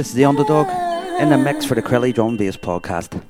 This is the Undadog in the mix for the Crilli Drum Bass podcast.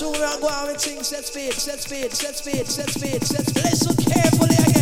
Who we are going with things, set speed, set speed, set speed, set speed, set speed. Listen carefully again.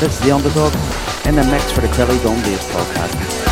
This is the Undadog in the mix for the Crilli Drum Bass podcast.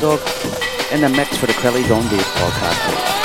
Undadog in the mix for the Drum Bass podcast.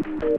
Body.